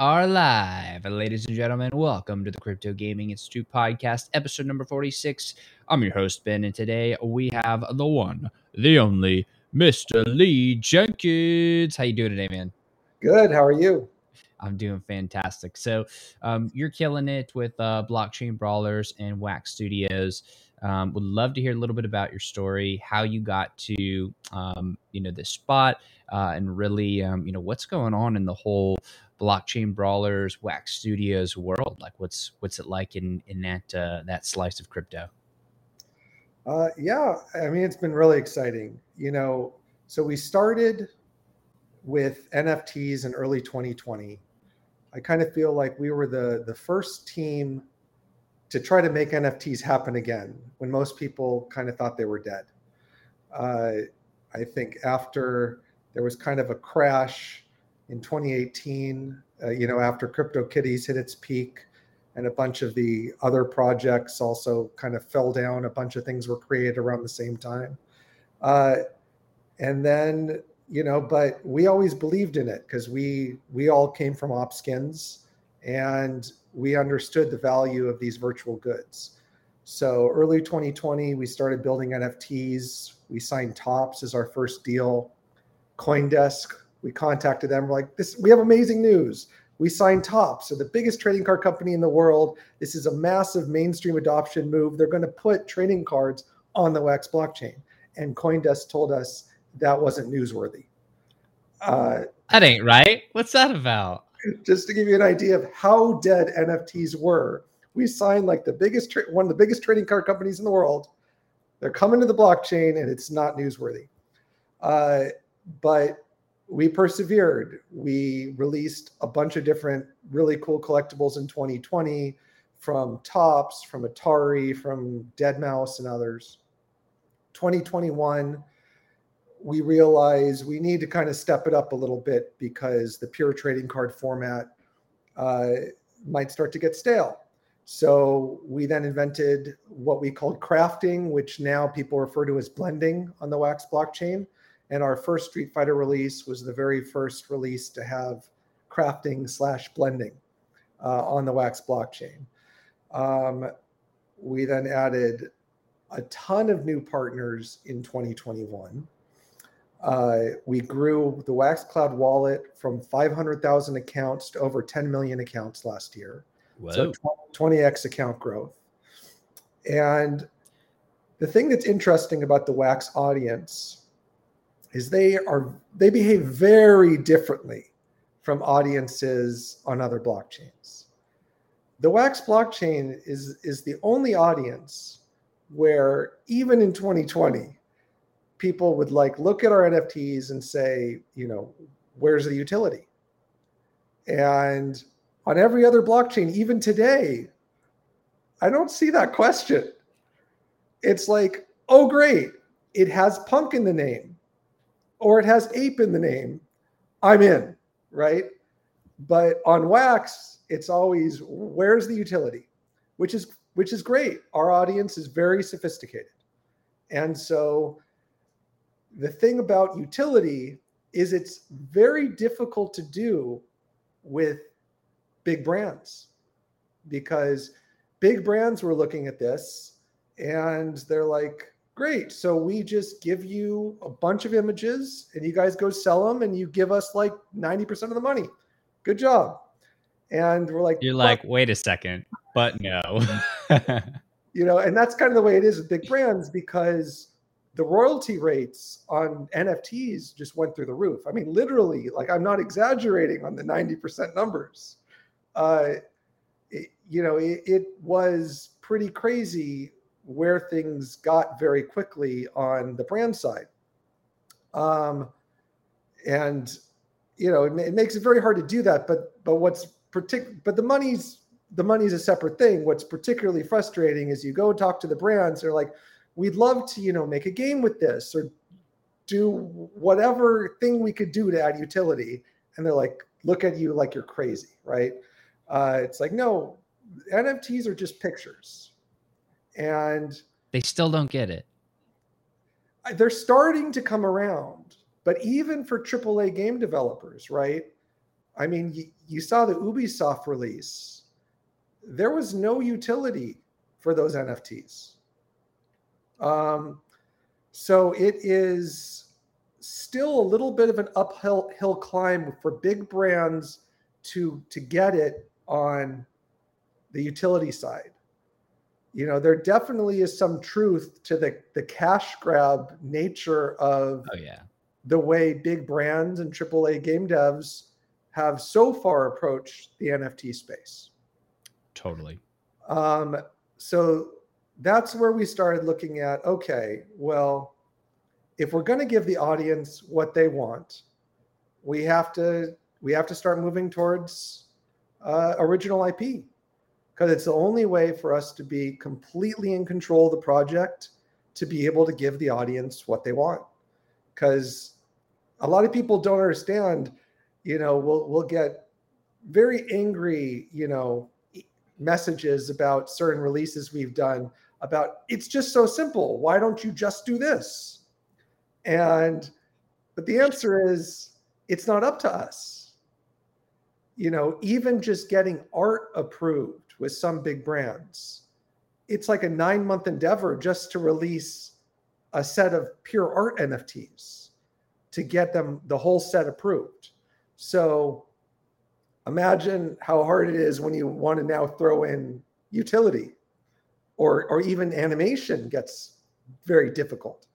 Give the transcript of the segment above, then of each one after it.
are live. Ladies and gentlemen, welcome to the Crypto Gaming Institute podcast, episode number 46. I'm your host, Ben, and today we have the one, the only, Mr. Lee Jenkins. How you doing today, man? Good. How are you? I'm doing fantastic. So, um, you're killing it with uh, blockchain brawlers and Wax Studios. Um, would love to hear a little bit about your story, how you got to, um, you know, this spot, uh, and really, um, you know, what's going on in the whole blockchain brawlers, Wax Studios world. Like, what's what's it like in in that uh, that slice of crypto? Uh, yeah, I mean, it's been really exciting. You know, so we started with NFTs in early 2020. I kind of feel like we were the the first team to try to make NFTs happen again when most people kind of thought they were dead. Uh, I think after there was kind of a crash in 2018, uh, you know, after CryptoKitties hit its peak and a bunch of the other projects also kind of fell down, a bunch of things were created around the same time. Uh, and then, you know, but we always believed in it because we we all came from Opskins and we understood the value of these virtual goods. So early 2020, we started building NFTs. We signed Topps as our first deal. CoinDesk, we contacted them. We're like, this, we have amazing news. We signed Topps, so the biggest trading card company in the world. This is a massive mainstream adoption move. They're going to put trading cards on the Wax blockchain. And CoinDesk told us that wasn't newsworthy. Uh, that ain't right. What's that about? just to give you an idea of how dead NFTs were, we signed like the biggest, tra- one of the biggest trading card companies in the world. They're coming to the blockchain, and it's not newsworthy. Uh, but we persevered. We released a bunch of different really cool collectibles in 2020 from Topps, from Atari, from deadmau5, and others. 2021 we realize we need to kind of step it up a little bit because the pure trading card format uh, might start to get stale. So we then invented what we called crafting, which now people refer to as blending on the Wax blockchain. And our first Street Fighter release was the very first release to have crafting slash blending uh, on the Wax blockchain. Um, we then added a ton of new partners in 2021. Uh, we grew the Wax Cloud wallet from 500,000 accounts to over 10 million accounts last year. Whoa. So 20x account growth. And the thing that's interesting about the Wax audience is they are they behave very differently from audiences on other blockchains. The Wax blockchain is is the only audience where even in 2020 people would like look at our NFTs and say, you know, where's the utility? And on every other blockchain, even today, I don't see that question. It's like, oh, great, it has punk in the name or it has ape in the name. I'm in, right? But on Wax, it's always where's the utility, which is which is great. Our audience is very sophisticated. And so the thing about utility is it's very difficult to do with big brands because big brands were looking at this and they're like great. So we just give you a bunch of images and you guys go sell them and you give us like 90% of the money. Good job. And we're like you're like wait a second but no. You know and that's kind of the way it is with big brands because the royalty rates on NFTs just went through the roof. I mean, literally, like I'm not exaggerating on the 90% numbers. Uh, it, you know, it, it, was pretty crazy where things got very quickly on the brand side. Um, and you know, it, it makes it very hard to do that. But but what's particular, but the money's the money's a separate thing. What's particularly frustrating is you go talk to the brands, they're like, we'd love to, you know, make a game with this or do whatever thing we could do to add utility. And they're like, look at you like you're crazy, right? Uh, it's like, no, NFTs are just pictures. And they still don't get it. They're starting to come around. But even for AAA game developers, right? I mean, you, you saw the Ubisoft release. There was no utility for those NFTs. Um, so it is still a little bit of an uphill hill climb for big brands to to get it on the utility side. You know, there definitely is some truth to the the cash grab nature of oh yeah the way big brands and AAA game devs have so far approached the NFT space. Totally. Um, so that's where we started looking at okay, well, if we're going to give the audience what they want, we have to we have to start moving towards uh, original IP because it's the only way for us to be completely in control of the project to be able to give the audience what they want. Because a lot of people don't understand, you know, we'll we'll get very angry, you know, messages about certain releases we've done about it's just so simple. Why don't you just do this? And but the answer is it's not up to us. You know, even just getting art approved with some big brands, it's like a nine month endeavor just to release a set of pure art NFTs to get them the whole set approved. So imagine how hard it is when you want to now throw in utility or or even animation gets very difficult.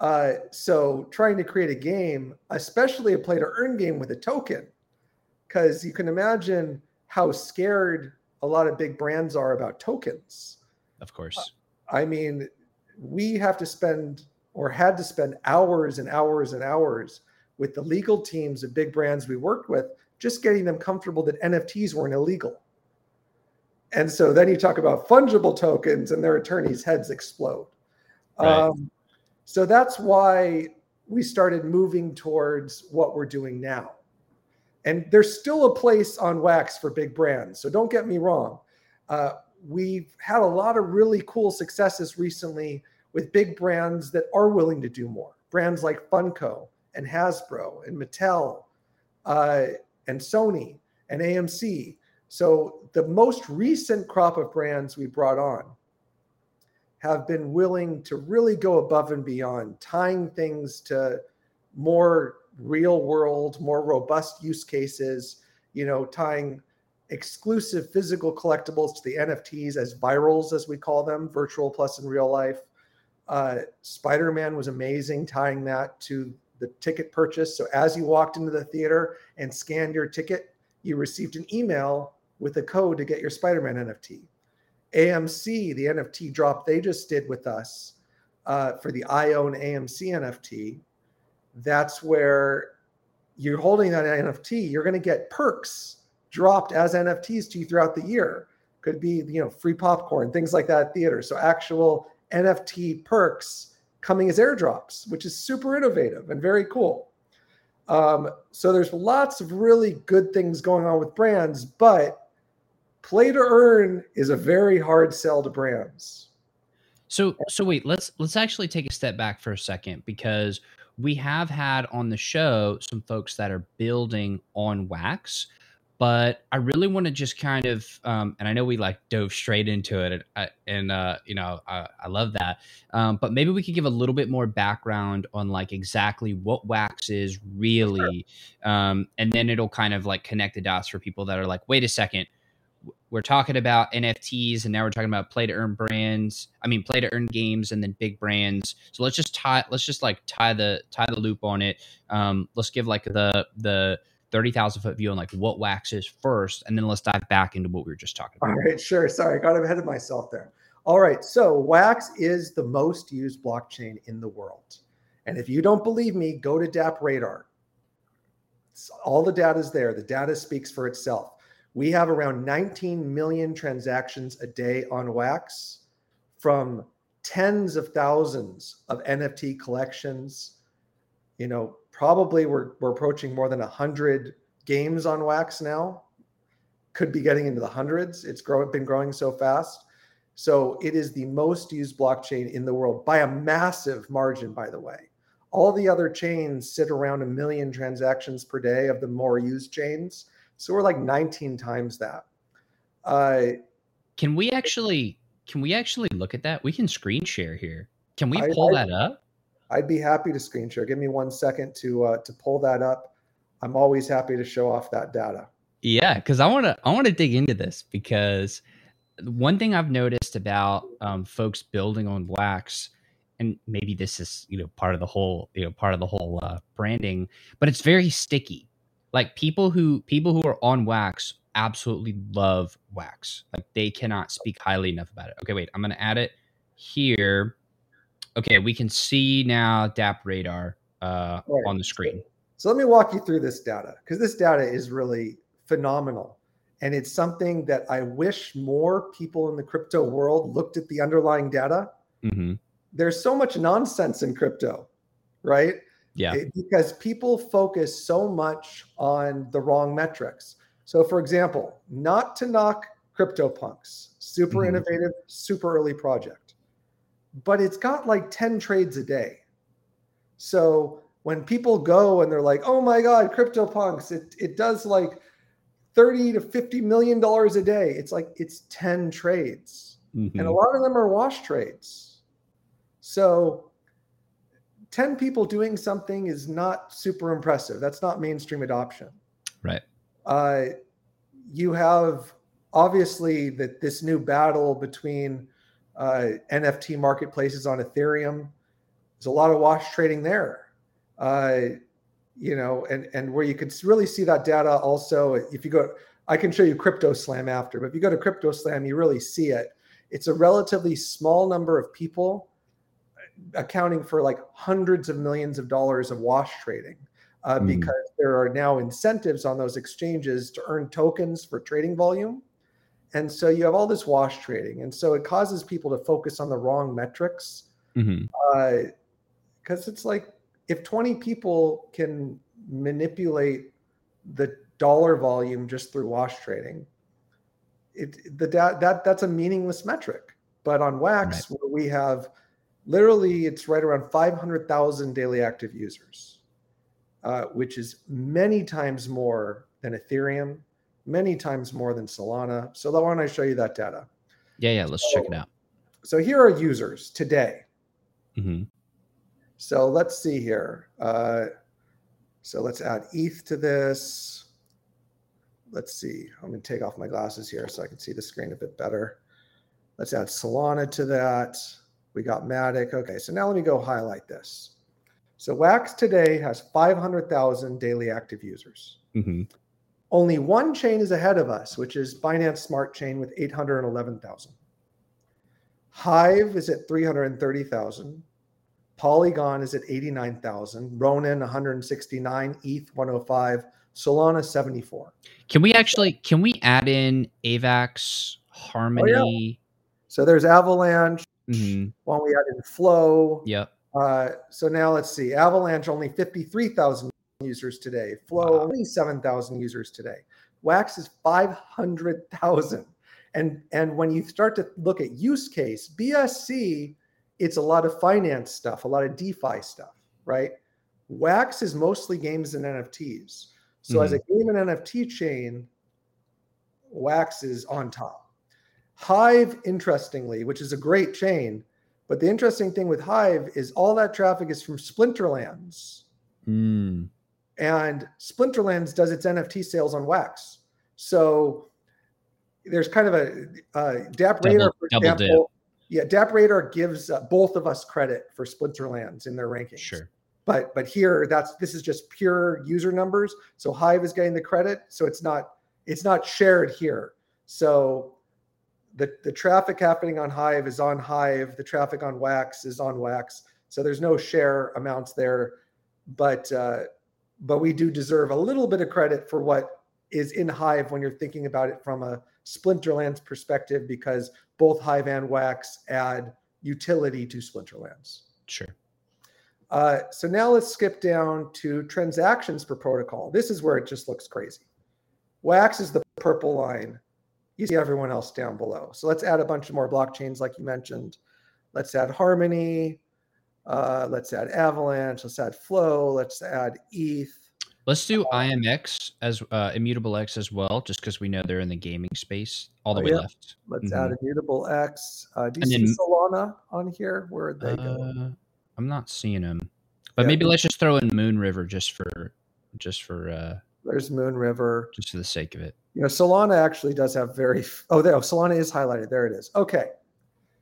Uh, so trying to create a game, especially a play to earn game with a token, because you can imagine how scared a lot of big brands are about tokens. Of course. I mean, we have to spend or had to spend hours and hours and hours with the legal teams of big brands we worked with, just getting them comfortable that NFTs weren't illegal. And so then you talk about fungible tokens, and their attorneys' heads explode. Right. Um, so that's why we started moving towards what we're doing now. And there's still a place on Wax for big brands. So don't get me wrong. Uh, we've had a lot of really cool successes recently with big brands that are willing to do more. Brands like Funko and Hasbro and Mattel uh, and Sony and AMC. So the most recent crop of brands we brought on have been willing to really go above and beyond, tying things to more real world, more robust use cases, you know, tying exclusive physical collectibles to the NFTs as virals, as we call them, virtual plus in real life. Uh, Spider Man was amazing, tying that to the ticket purchase. So as you walked into the theater and scanned your ticket, you received an email with a code to get your Spider Man NFT. AMC, the NFT drop they just did with us uh, for the I own AMC NFT, that's where you're holding that NFT. You're going to get perks dropped as NFTs to you throughout the year. Could be you know free popcorn, things like that at theater. So actual NFT perks coming as airdrops, which is super innovative and very cool. Um, so there's lots of really good things going on with brands, but play to earn is a very hard sell to brands. So so wait, let's let's actually take a step back for a second because we have had on the show some folks that are building on wax but i really want to just kind of um, and i know we like dove straight into it and, uh, and uh, you know I, I love that um, but maybe we could give a little bit more background on like exactly what wax is really um, and then it'll kind of like connect the dots for people that are like wait a second we're talking about NFTs and now we're talking about play to earn brands. I mean, play to earn games and then big brands. So let's just tie, let's just like tie the tie the loop on it. Um, let's give like the the thirty thousand foot view on like what Wax is first, and then let's dive back into what we were just talking about. All right, sure. Sorry, I got ahead of myself there. All right, so Wax is the most used blockchain in the world, and if you don't believe me, go to DappRadar. It's, all the data is there. The data speaks for itself we have around 19 million transactions a day on Wax from tens of thousands of NFT collections. You know, probably we're, we're approaching more than 100 games on Wax now. Could be getting into the hundreds. It's grow, been growing so fast. So it is the most used blockchain in the world by a massive margin, by the way. All the other chains sit around a million transactions per day of the more used chains. So we're like 19 times that. Uh, can we actually can we actually look at that? We can screen share here. Can we pull I, that up? I'd be happy to screen share. Give me one second to uh, to pull that up. I'm always happy to show off that data. Yeah, because I want to I want to dig into this because one thing I've noticed about um, folks building on Wax, and maybe this is you know part of the whole you know part of the whole uh, branding, but it's very sticky. Like people who people who are on Wax absolutely love Wax. Like they cannot speak highly enough about it. Okay, wait, I'm gonna add it here. Okay, we can see now DappRadar uh, right. on the screen. So let me walk you through this data because this data is really phenomenal. And it's something that I wish more people in the crypto world looked at the underlying data. Mm-hmm. There's so much nonsense in crypto, right? Yeah. It, because people focus so much on the wrong metrics. So, for example, not to knock CryptoPunks, super mm-hmm. innovative, super early project, but it's got like 10 trades a day. So, when people go and they're like, oh my God, CryptoPunks, it, it does like 30 to 50 million dollars a day. It's like it's 10 trades. Mm-hmm. And a lot of them are wash trades. So 10 people doing something is not super impressive. That's not mainstream adoption. Right. Uh, you have obviously that this new battle between uh, NFT marketplaces on Ethereum. There's a lot of wash trading there. Uh, you know, and and where you can really see that data also. If you go, I can show you CryptoSlam after, but if you go to CryptoSlam, you really see it. It's a relatively small number of people accounting for like hundreds of millions of dollars of wash trading. Uh, mm. Because there are now incentives on those exchanges to earn tokens for trading volume. And so you have all this wash trading. And so it causes people to focus on the wrong metrics. Because mm-hmm. uh, it's like if 20 people can manipulate the dollar volume just through wash trading, it the that that's a meaningless metric. But on Wax, right. where we have literally it's right around 500,000 daily active users, uh, which is many times more than Ethereum, many times more than Solana. So why don't I show you that data? Yeah, yeah, let's so, check it out. So here are users today. Mm-hmm. So let's see here. Uh, so let's add ETH to this. Let's see. I'm going to take off my glasses here so I can see the screen a bit better. Let's add Solana to that. We got Matic. Okay, so now let me go highlight this. So Wax today has 500,000 daily active users. Mm-hmm. Only one chain is ahead of us, which is Binance Smart Chain with 811,000. Hive is at 330,000. Polygon is at 89,000, Ronin 169, ETH 105, Solana 74. Can we actually can we add in AVAX Harmony? Oh, yeah. So there's Avalanche. Mm-hmm. Why we add in Flow? Yep. Uh, so now let's see. Avalanche only 53,000 users today. Flow wow. only 7,000 users today. Wax is 500,000. And and when you start to look at use case, BSC it's a lot of finance stuff, a lot of DeFi stuff, right? Wax is mostly games and NFTs. So mm-hmm. as a game and NFT chain, Wax is on top. Hive, interestingly, which is a great chain, but the interesting thing with Hive is all that traffic is from Splinterlands. Mm. And Splinterlands does its NFT sales on Wax. So there's kind of a uh, DappRadar, for example, yeah, DappRadar gives uh, both of us credit for Splinterlands in their rankings. Sure. But but here that's this is just pure user numbers. So Hive is getting the credit. So it's not it's not shared here. So the the traffic happening on Hive is on Hive. The traffic on Wax is on Wax. So there's no share amounts there. But uh, but we do deserve a little bit of credit for what is in Hive when you're thinking about it from a Splinterlands perspective because both Hive and Wax add utility to Splinterlands. Sure. Uh, so now let's skip down to transactions per protocol. This is where it just looks crazy. Wax is the purple line. You see everyone else down below. So let's add a bunch of more blockchains, like you mentioned. Let's add Harmony. Uh, let's add Avalanche. Let's add Flow. Let's add ETH. Let's do IMX as uh, Immutable X as well, just because we know they're in the gaming space all the Oh, way yeah. left. Let's Mhm. add Immutable X. Uh, do you And see then- Solana on here? Where they go? Uh, I'm not seeing them, but Yeah. maybe let's just throw in Moonriver just for just for uh, There's Moonriver. just for the sake of it. You know, Solana actually does have very. Oh, there. Oh, Solana is highlighted. There it is. Okay.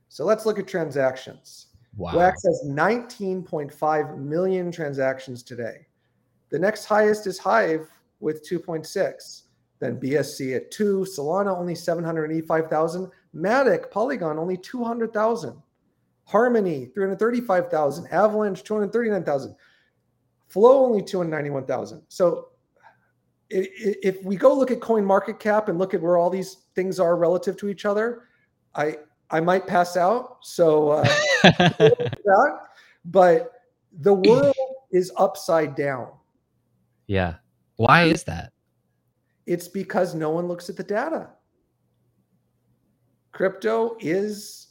So let's look at transactions. Wow. Wax has 19.5 million transactions today. The next highest is Hive with 2.6. Then BSC at 2, Solana only 785,000, Matic, Polygon only 200,000, Harmony 335,000, Avalanche 239,000, Flow only 291,000. So if we go look at CoinMarketCap and look at where all these things are relative to each other, I I might pass out. So uh, but the world is upside down. yeah. Why is that? It's because no one looks at the data. Crypto is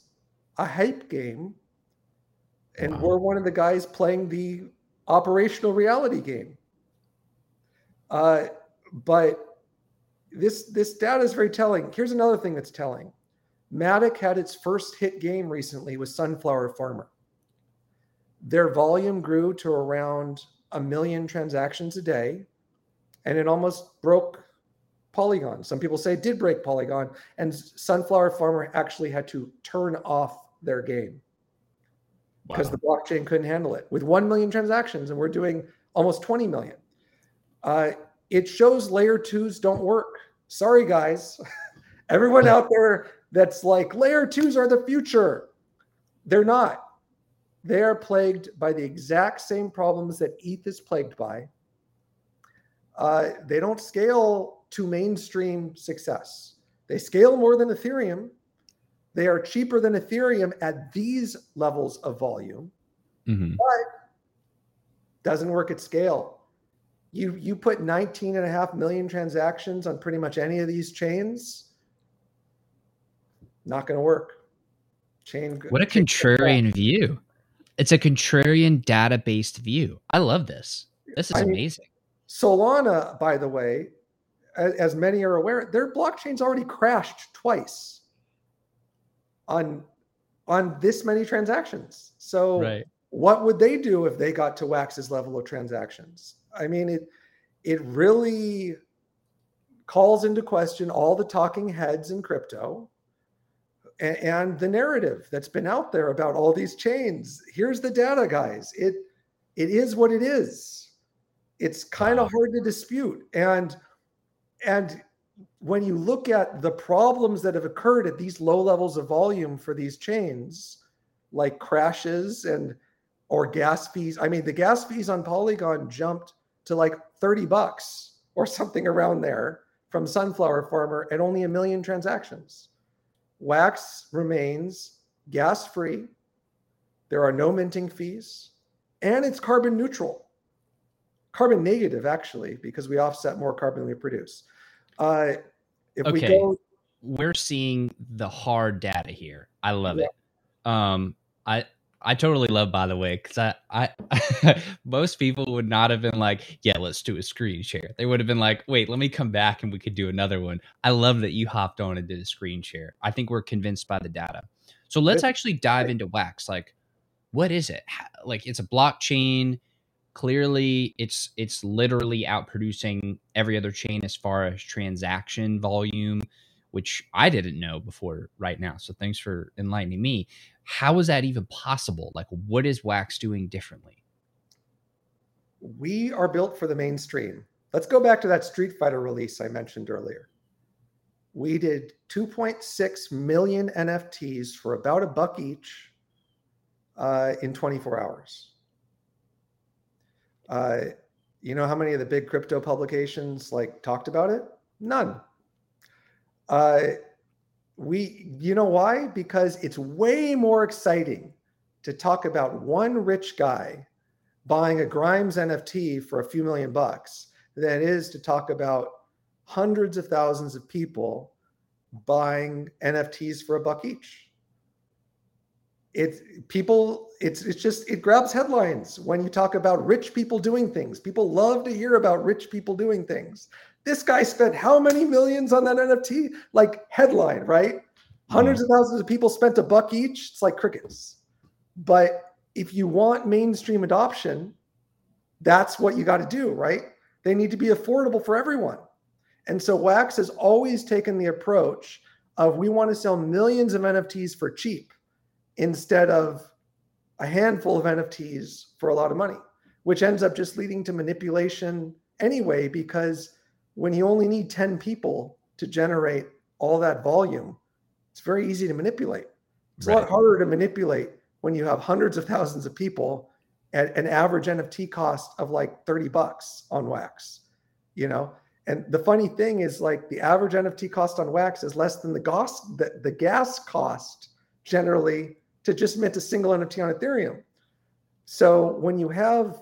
a hype game, and Wow. we're one of the guys playing the operational reality game. Uh, but this this data is very telling. Here's another thing that's telling. Matic had its first hit game recently with Sunflower Farmer. Their volume grew to around a million transactions a day, and it almost broke Polygon. Some people say it did break Polygon, and Sunflower Farmer actually had to turn off their game because Wow. the blockchain couldn't handle it with 1 million transactions and we're doing almost 20 million uh, it shows layer twos don't work. Sorry guys. Everyone out there that's like layer twos are the future. They're not. They are plagued by the exact same problems that eth is plagued by. Uh, they don't scale to mainstream success. They scale more than ethereum. They are cheaper than Ethereum at these levels of volume, Mhm. but doesn't work at scale. You you put 19 and a half million transactions on pretty much any of these chains, not going to work. Chain What a contrarian view. It's a contrarian data based view. I love this. This is I mean, amazing. Solana, by the way, as, as many are aware, their blockchain's already crashed twice on on this many transactions. So what would they do if they got to Wax's level of transactions? I mean, it it really calls into question all the talking heads in crypto and, and the narrative that's been out there about all these chains. Here's the data, guys. It it is what it is. It's kind of hard to dispute. And and when you look at the problems that have occurred at these low levels of volume for these chains, like crashes and or gas fees. I mean, the gas fees on Polygon jumped to like 30 bucks or something around there from Sunflower Farmer at only a million transactions. Wax remains gas free. There are no minting fees, and it's carbon neutral. Carbon negative, actually, because we offset more carbon than we produce. Uh, if we Okay. go, We're seeing the hard data here. I love Yeah. it. Um, I I totally love by the way because I I most people would not have been like, yeah, let's do a screen share. They would have been like, wait, let me come back and we could do another one. I love that you hopped on and did a screen share. I think we're convinced by the data. So let's actually dive into Wax. Like, what is it? How- Like, it's a blockchain. Clearly, it's it's literally outproducing every other chain as far as transaction volume, which I didn't know before right now. So thanks for enlightening me. How is that even possible? Like, what is Wax doing differently? we are built for the mainstream. Let's go back to that Street Fighter release I mentioned earlier. We did 2.6 million NFTs for about a buck each uh, in 24 hours. Uh, you know how many of the big crypto publications like talked about it? None. Uh, we, you know why? Because it's way more exciting to talk about one rich guy buying a Grimes NFT for a few million bucks than it is to talk about hundreds of thousands of people buying NFTs for a buck each. it's people it's it's just it grabs headlines when you talk about rich people doing things people love to hear about rich people doing things this guy spent how many millions on that nft like headline right? Hundreds of hmm. thousands of people spent a buck each. It's like crickets. But if you want mainstream adoption that's what you got to do right? They need to be affordable for everyone. And so wax has always taken the approach of we want to sell millions of nfts for cheap instead of a handful of NFTs for a lot of money, which ends up just leading to manipulation anyway, because when you only need 10 people to generate all that volume, it's very easy to manipulate. It's right. a lot harder to manipulate when you have hundreds of thousands of people at an average NFT cost of like 30 bucks on wax, you know? And the funny thing is like the average NFT cost on wax is less than the gas, the, the gas cost generally to just mint a single NFT on Ethereum. So when you have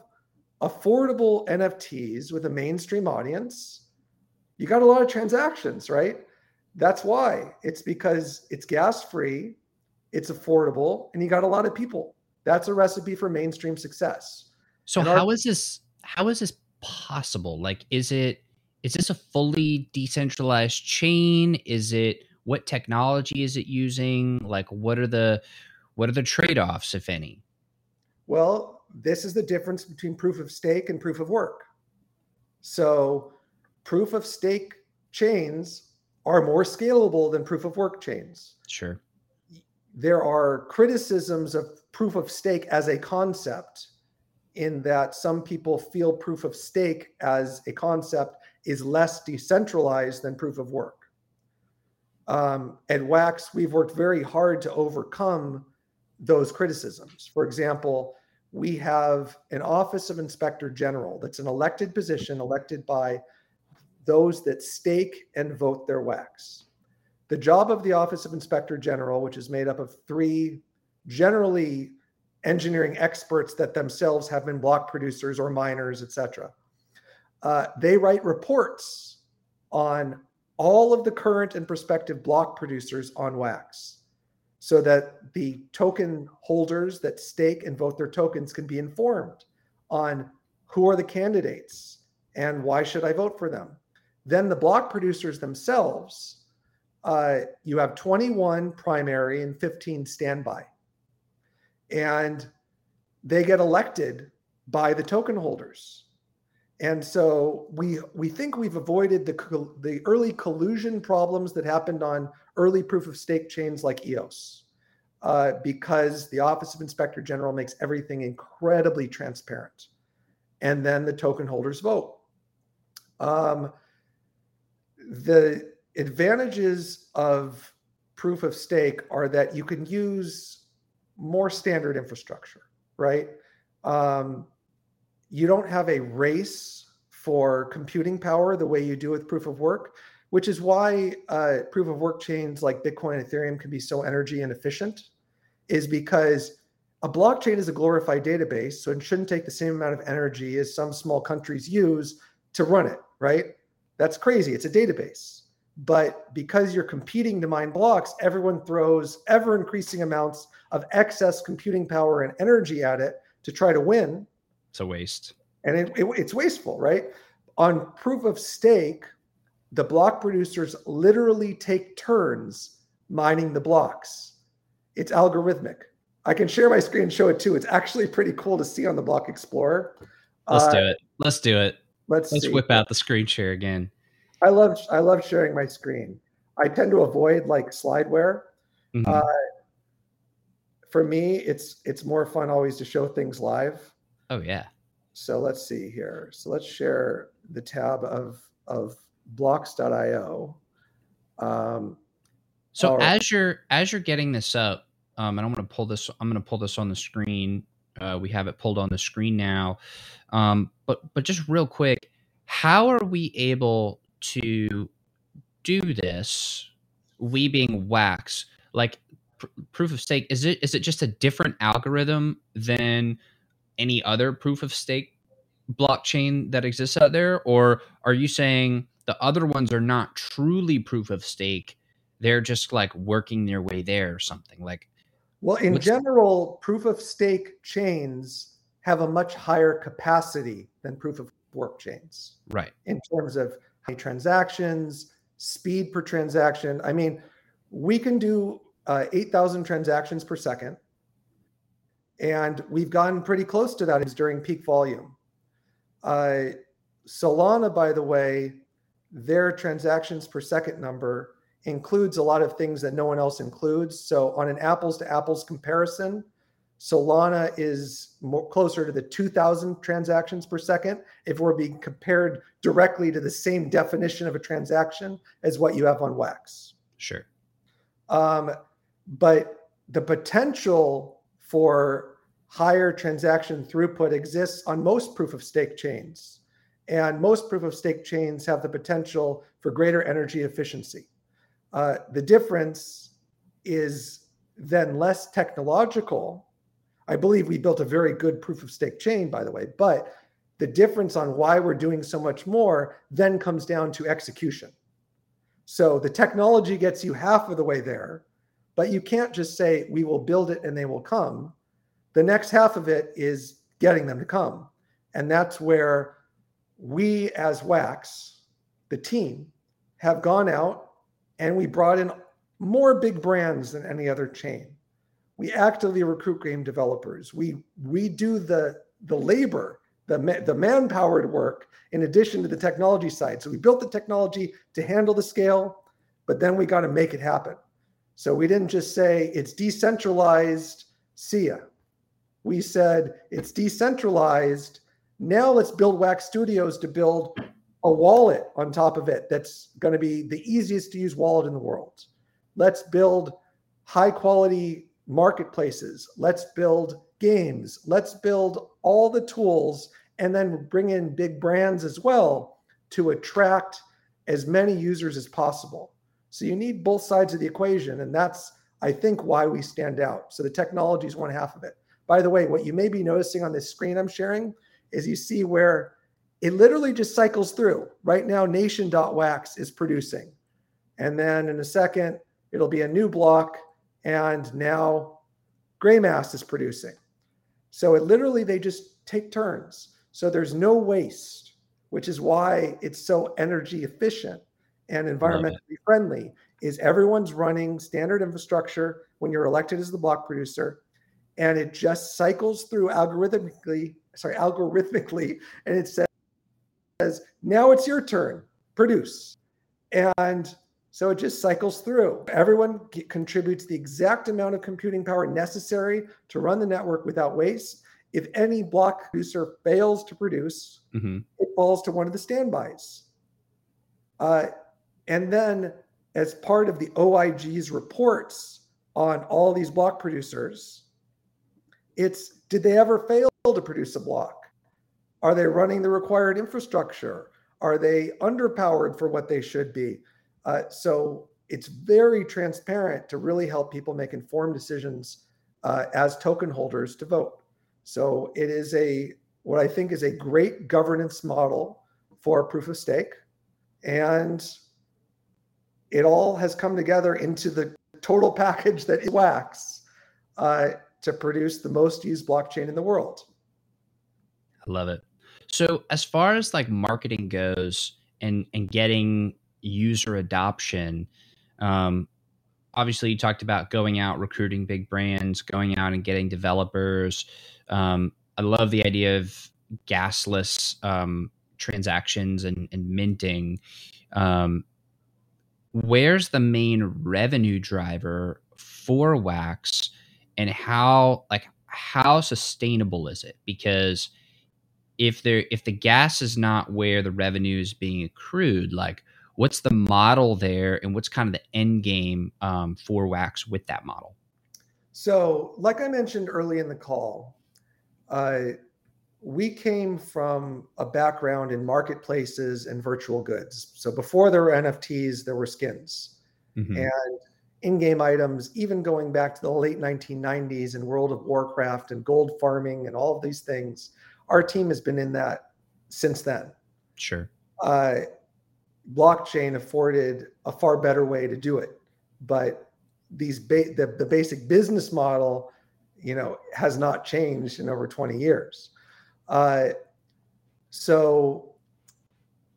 affordable NFTs with a mainstream audience, you got a lot of transactions, right? That's why it's because it's gas free, it's affordable, and you got a lot of people. That's a recipe for mainstream success. So and how our- is this how is this possible? Like is it is this a fully decentralized chain? Is it what technology is it using? Like what are the what are the trade offs, if any? Well, this is the difference between proof of stake and proof of work. So, proof of stake chains are more scalable than proof of work chains. Sure. There are criticisms of proof of stake as a concept, in that some people feel proof of stake as a concept is less decentralized than proof of work. Um, at Wax, we've worked very hard to overcome those criticisms. For example, we have an Office of Inspector General that's an elected position elected by those that stake and vote their wax. The job of the Office of Inspector General, which is made up of three generally engineering experts that themselves have been block producers or miners, etc. Uh, they write reports on all of the current and prospective block producers on wax so that the token holders that stake and vote their tokens can be informed on who are the candidates and why should I vote for them. Then the block producers themselves, uh, you have 21 primary and 15 standby. And they get elected by the token holders. And so we we think we've avoided the the early collusion problems that happened on early proof of stake chains like EOS, uh, because the Office of Inspector General makes everything incredibly transparent, and then the token holders vote. Um, the advantages of proof of stake are that you can use more standard infrastructure, right? Um, you don't have a race for computing power the way you do with proof of work, which is why uh, proof of work chains like Bitcoin and Ethereum can be so energy inefficient, is because a blockchain is a glorified database, so it shouldn't take the same amount of energy as some small countries use to run it, right? That's crazy. It's a database. But because you're competing to mine blocks, everyone throws ever increasing amounts of excess computing power and energy at it to try to win it's a waste. And it, it, it's wasteful, right? On proof of stake, the block producers literally take turns mining the blocks. It's algorithmic. I can share my screen and show it too. It's actually pretty cool to see on the Block Explorer. Let's uh, do it. Let's do it. Let's let's see. whip out the screen share again. I love I love sharing my screen. I tend to avoid like slideware. Mm-hmm. Uh, for me, it's it's more fun always to show things live. Oh yeah. So let's see here. So let's share the tab of of bloks.io. Um, so right. as you're as you're getting this up, um, and I'm going to pull this. I'm going to pull this on the screen. Uh, we have it pulled on the screen now. Um, but but just real quick, how are we able to do this? We being Wax, like pr- proof of stake. Is it is it just a different algorithm than any other proof of stake blockchain that exists out there? Or are you saying the other ones are not truly proof of stake? They're just like working their way there or something? Like, Well, in What's... general, proof of stake chains have a much higher capacity than proof of work chains. Right. In terms of high transactions, speed per transaction. I mean, we can do uh, 8,000 transactions per second. And we've gotten pretty close to that during peak volume. Uh, Solana, by the way, their transactions per second number includes a lot of things that no one else includes. So on an apples to apples comparison, Solana is more closer to the 2000 transactions per second if we're being compared directly to the same definition of a transaction as what you have on Wax. Sure. Um, but the potential for higher transaction throughput exists on most proof of stake chains. And most proof of stake chains have the potential for greater energy efficiency. Uh, the difference is then less technological. I believe we built a very good proof of stake chain, by the way, but the difference on why we're doing so much more then comes down to execution. So the technology gets you half of the way there, but you can't just say, we will build it and they will come. The next half of it is getting them to come. And that's where we, as Wax, the team, have gone out and we brought in more big brands than any other chain. We actively recruit game developers. We we do the the labor, the the manpowered work in addition to the technology side. So we built the technology to handle the scale, but then we got to make it happen. So we didn't just say it's decentralized, see ya. We said it's decentralized. Now let's build Wax Studios to build a wallet on top of it that's going to be the easiest to use wallet in the world. Let's build high quality marketplaces. Let's build games. Let's build all the tools and then bring in big brands as well to attract as many users as possible. So you need both sides of the equation. And that's, I think, why we stand out. So the technology is one half of it. By the way, what you may be noticing on this screen I'm sharing is you see where it literally just cycles through. Right now, nation.wax is producing. And then in a second, it'll be a new block. And now Greymass is producing. So it literally, they just take turns. So there's no waste, which is why it's so energy efficient and environmentally friendly is everyone's running standard infrastructure when you're elected as the block producer and it just cycles through algorithmically sorry algorithmically and it says says, now it's your turn, produce. And so it just cycles through. Everyone contributes the exact amount of computing power necessary to run the network without waste. If any block producer fails to produce, mm-hmm. it falls to one of the standbys. Uh, and then, as part of the OIG's reports on all these block producers, it's did they ever fail to produce a block? Are they running the required infrastructure? Are they underpowered for what they should be? Uh, so it's very transparent to really help people make informed decisions uh, as token holders to vote. So it is a what I think is a great governance model for proof of stake, and it all has come together into the total package that is Wax uh, to produce the most used blockchain in the world. I love it. So as far as like marketing goes and and getting user adoption, um, obviously you talked about going out recruiting big brands, going out and getting developers. Um, I love the idea of gasless um, transactions and, and minting. Um, where's the main revenue driver for Wax, and how like how sustainable is it? Because if there if the gas is not where the revenue is being accrued, like what's the model there, and what's kind of the end game um, for Wax with that model? So, like I mentioned early in the call, uh, we came from a background in marketplaces and virtual goods. So before there were NFTs, there were skins mm-hmm. and in-game items, even going back to the late 1990s in World of Warcraft and gold farming and all of these things our team has been in that since then. Sure. Uh, blockchain afforded a far better way to do it, but these ba- the, the basic business model, you know, has not changed in over 20 years. Uh, so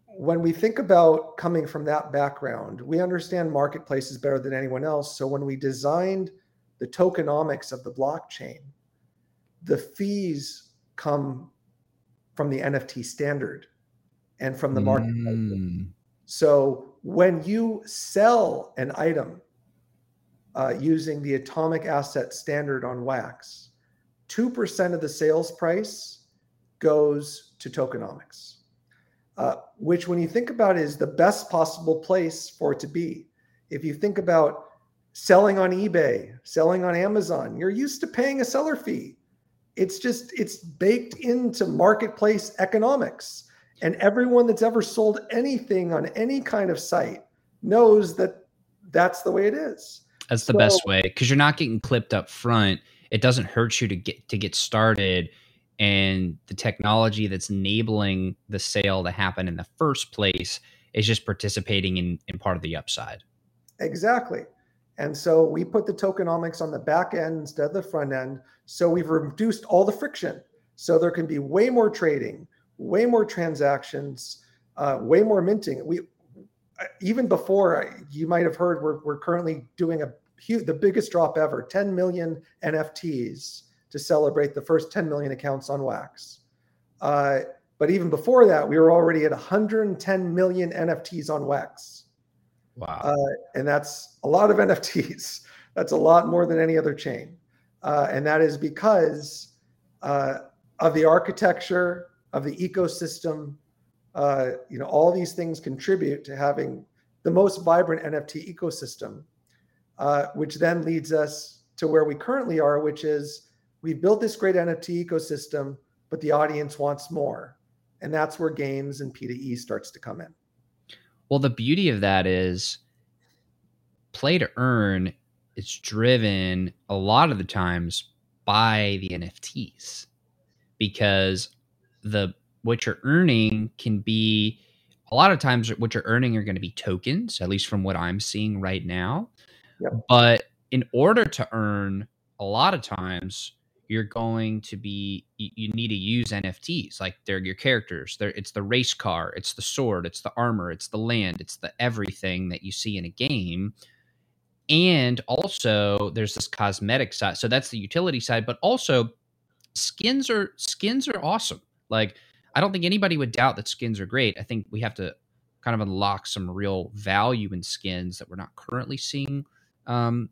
when we think about coming from that background, we understand marketplaces better than anyone else. So when we designed the tokenomics of the blockchain, the fees come from the NFT standard and from the market. Mm. So when you sell an item uh, using the atomic asset standard on Wax, 2% of the sales price goes to tokenomics uh, which, when you think about, it, is the best possible place for it to be. If you think about selling on eBay, selling on Amazon, you're used to paying a seller fee. It's just it's baked into marketplace economics. And everyone that's ever sold anything on any kind of site knows that that's the way it is. That's the so, best way because you're not getting clipped up front. It doesn't hurt you to get to get started and the technology that's enabling the sale to happen in the first place is just participating in, in part of the upside. Exactly. And so we put the tokenomics on the back end instead of the front end. So we've reduced all the friction. So there can be way more trading, way more transactions, uh, way more minting. We even before you might have heard we're, we're currently doing a huge, the biggest drop ever 10 million NFTs to celebrate the first 10 million accounts on Wax. Uh, but even before that, we were already at 110 million NFTs on Wax. Wow. Uh, and that's a lot of NFTs. That's a lot more than any other chain. Uh, and that is because uh, of the architecture, of the ecosystem. Uh, you know, all these things contribute to having the most vibrant NFT ecosystem, uh, which then leads us to where we currently are, which is we've built this great NFT ecosystem, but the audience wants more. And that's where games and P2E starts to come in. Well, the beauty of that is play to earn is driven a lot of the times by the NFTs because the what you're earning can be a lot of times what you're earning are going to be tokens, at least from what I'm seeing right now. Yep. But in order to earn a lot of times you're going to be you, you need to use NFTs like they're your characters. They're, it's the race car, it's the sword, it's the armor, it's the land, it's the everything that you see in a game. And also there's this cosmetic side. So that's the utility side, but also skins are skins are awesome. Like I don't think anybody would doubt that skins are great. I think we have to kind of unlock some real value in skins that we're not currently seeing um,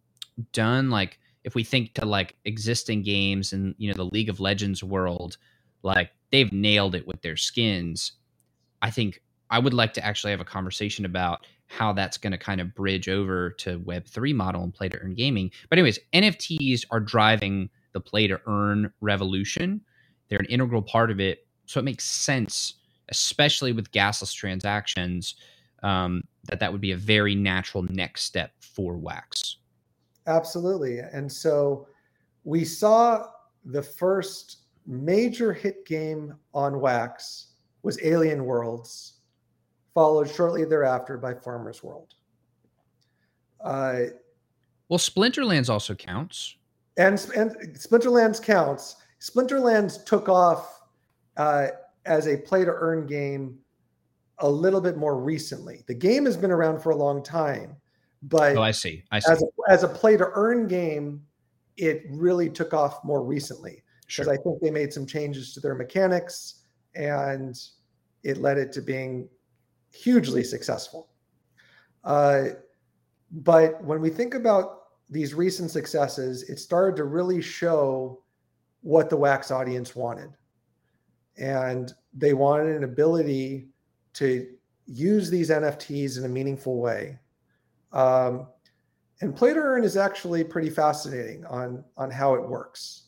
done. Like if we think to like existing games and you know the League of Legends world, like they've nailed it with their skins. I think I would like to actually have a conversation about how that's going to kind of bridge over to Web3 model and play to earn gaming. But, anyways, NFTs are driving the play to earn revolution. They're an integral part of it. So it makes sense, especially with gasless transactions, um, that that would be a very natural next step for Wax. Absolutely. And so we saw the first major hit game on Wax was Alien Worlds, followed shortly thereafter by Farmer's World. Uh, well, Splinterlands also counts. And, and Splinterlands counts. Splinterlands took off uh, as a play to earn game a little bit more recently. The game has been around for a long time, but oh, I see. I see. As a, as a play to earn game, it really took off more recently because sure. I think they made some changes to their mechanics and it led it to being hugely successful. Uh, but when we think about these recent successes, it started to really show what the wax audience wanted. And they wanted an ability to use these NFTs in a meaningful way um, and play to earn is actually pretty fascinating on, on how it works.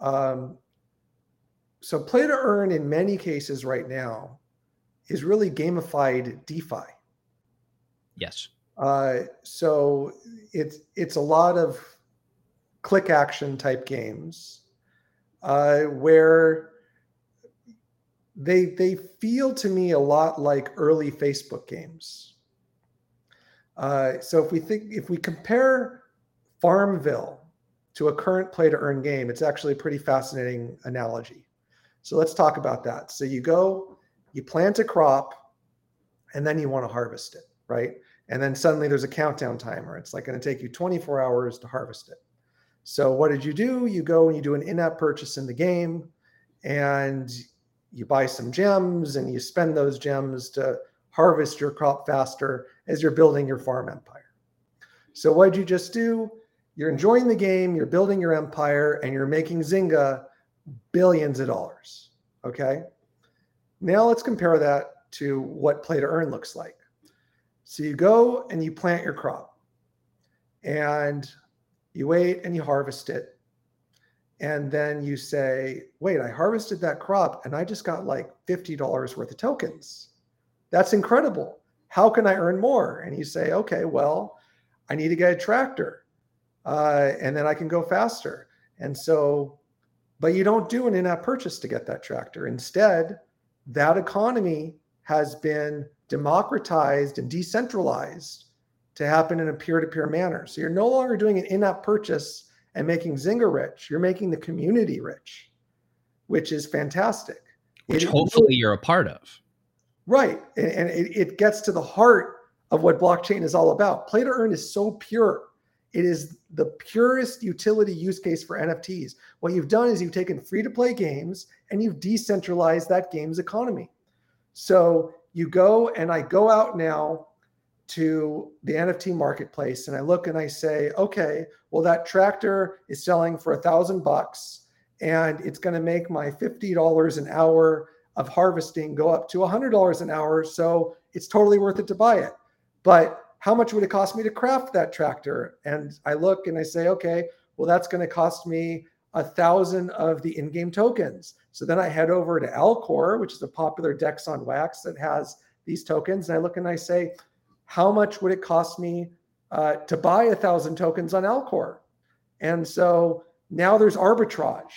Um, so play to earn in many cases right now is really gamified DeFi. Yes. Uh, so it's it's a lot of click action type games uh, where they they feel to me a lot like early Facebook games. Uh, so if we think if we compare Farmville to a current play to earn game, it's actually a pretty fascinating analogy. So let's talk about that. So you go, you plant a crop, and then you want to harvest it, right? And then suddenly there's a countdown timer. It's like going to take you 24 hours to harvest it. So what did you do? You go and you do an in-app purchase in the game, and you buy some gems, and you spend those gems to harvest your crop faster as you're building your farm empire. So what did you just do? You're enjoying the game, you're building your empire, and you're making Zynga billions of dollars. Okay. Now let's compare that to what play to earn looks like. So you go and you plant your crop and you wait and you harvest it. And then you say, wait, I harvested that crop and I just got like $50 worth of tokens. That's incredible. How can I earn more? And you say, okay, well, I need to get a tractor uh, and then I can go faster. And so, but you don't do an in app purchase to get that tractor. Instead, that economy has been democratized and decentralized to happen in a peer to peer manner. So you're no longer doing an in app purchase and making Zynga rich, you're making the community rich, which is fantastic. Which it, hopefully you're a part of. Right. And, and it, it gets to the heart of what blockchain is all about. Play to earn is so pure it is the purest utility use case for NFTs. What you've done is you've taken free to play games and you've decentralized that game's economy. So you go and I go out now to the NFT marketplace and I look and I say, okay, well, that tractor is selling for a thousand bucks and it's going to make my $50 an hour of harvesting go up to $100 an hour. So it's totally worth it to buy it. But how much would it cost me to craft that tractor? And I look and I say, okay, well, that's going to cost me a thousand of the in-game tokens. So then I head over to Alcor, which is a popular DEX on Wax that has these tokens. And I look and I say, how much would it cost me uh, to buy a thousand tokens on Alcor? And so now there's arbitrage.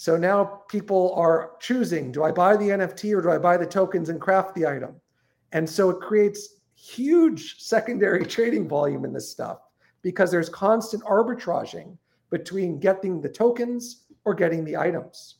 So now people are choosing, do I buy the NFT or do I buy the tokens and craft the item? And so it creates huge secondary trading volume in this stuff because there's constant arbitraging between getting the tokens or getting the items.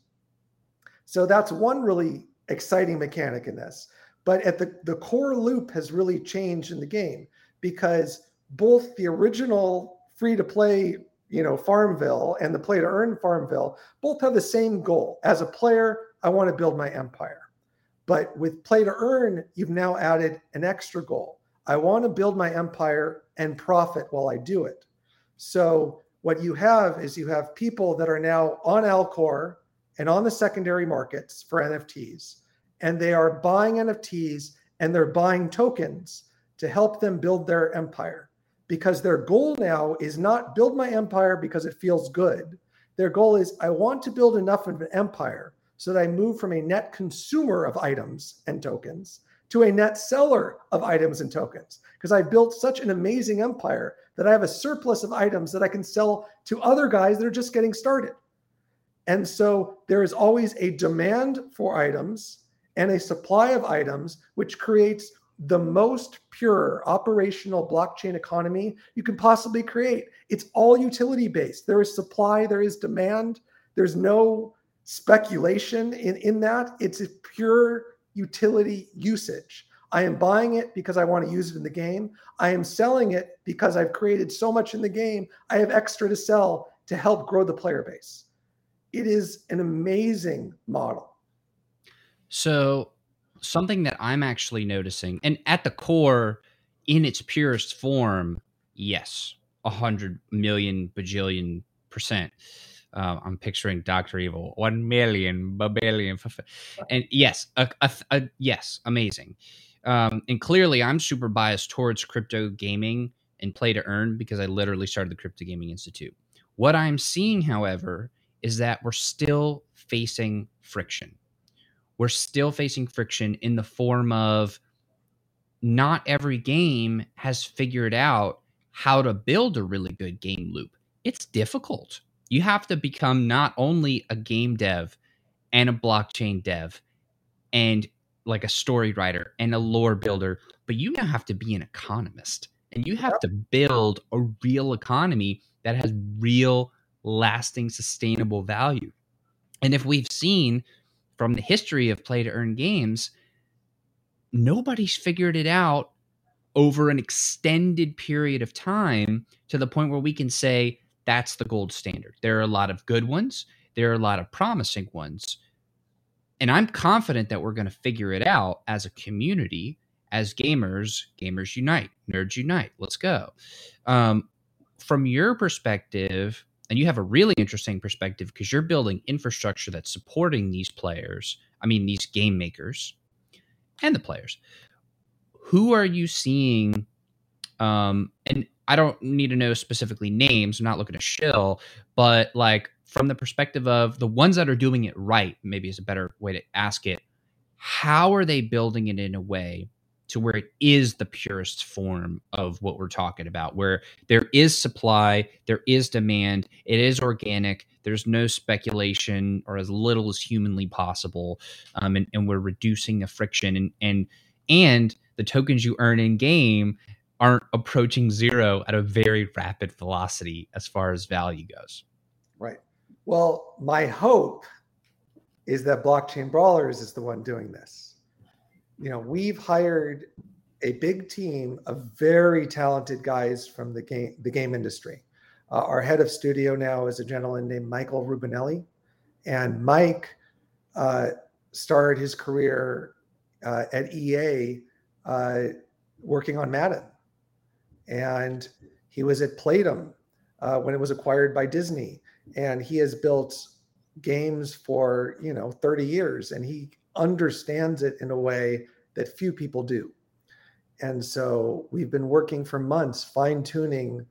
So that's one really exciting mechanic in this. But at the, the core loop has really changed in the game because both the original free to play, you know, Farmville and the play to earn Farmville both have the same goal. As a player, I want to build my empire. But with play to earn, you've now added an extra goal. I want to build my empire and profit while I do it. So what you have is you have people that are now on Alcor and on the secondary markets for NFTs, and they are buying NFTs and they're buying tokens to help them build their empire. Because their goal now is not build my empire because it feels good. Their goal is I want to build enough of an empire so that I move from a net consumer of items and tokens to a net seller of items and tokens because I built such an amazing empire that I have a surplus of items that I can sell to other guys that are just getting started. And so there is always a demand for items and a supply of items, which creates the most pure operational blockchain economy you can possibly create. It's all utility based. There is supply, there is demand, there's no speculation in, in that. It's a pure utility usage. I am buying it because I want to use it in the game. I am selling it because I've created so much in the game. I have extra to sell to help grow the player base. It is an amazing model. So, something that I'm actually noticing, and at the core, in its purest form, yes, a hundred million bajillion percent. Uh, I'm picturing Doctor Evil, one million, billion, and yes, a, a, a, yes, amazing. Um, and clearly, I'm super biased towards crypto gaming and play to earn because I literally started the Crypto Gaming Institute. What I'm seeing, however, is that we're still facing friction. We're still facing friction in the form of not every game has figured out how to build a really good game loop. It's difficult. You have to become not only a game dev and a blockchain dev and like a story writer and a lore builder, but you now have to be an economist. And you have to build a real economy that has real lasting sustainable value. And if we've seen from the history of play to earn games nobody's figured it out over an extended period of time to the point where we can say that's the gold standard there are a lot of good ones there are a lot of promising ones and i'm confident that we're going to figure it out as a community as gamers, gamers unite, nerds unite. Let's go. Um, from your perspective, and you have a really interesting perspective because you're building infrastructure that's supporting these players. I mean, these game makers and the players. Who are you seeing? Um, and I don't need to know specifically names. I'm not looking to shill, but like from the perspective of the ones that are doing it right, maybe is a better way to ask it. How are they building it in a way to where it is the purest form of what we're talking about, where there is supply, there is demand, it is organic, there's no speculation or as little as humanly possible, um, and, and we're reducing the friction and and and the tokens you earn in game aren't approaching zero at a very rapid velocity as far as value goes. Right. Well, my hope is that blockchain brawlers is the one doing this you know, we've hired a big team of very talented guys from the game the game industry. Uh, our head of studio now is a gentleman named Michael Rubinelli, and Mike uh, started his career uh, at EA uh, working on Madden, and he was at Playdom uh, when it was acquired by Disney, and he has built games for you know 30 years, and he understands it in a way that few people do. And so we've been working for months fine tuning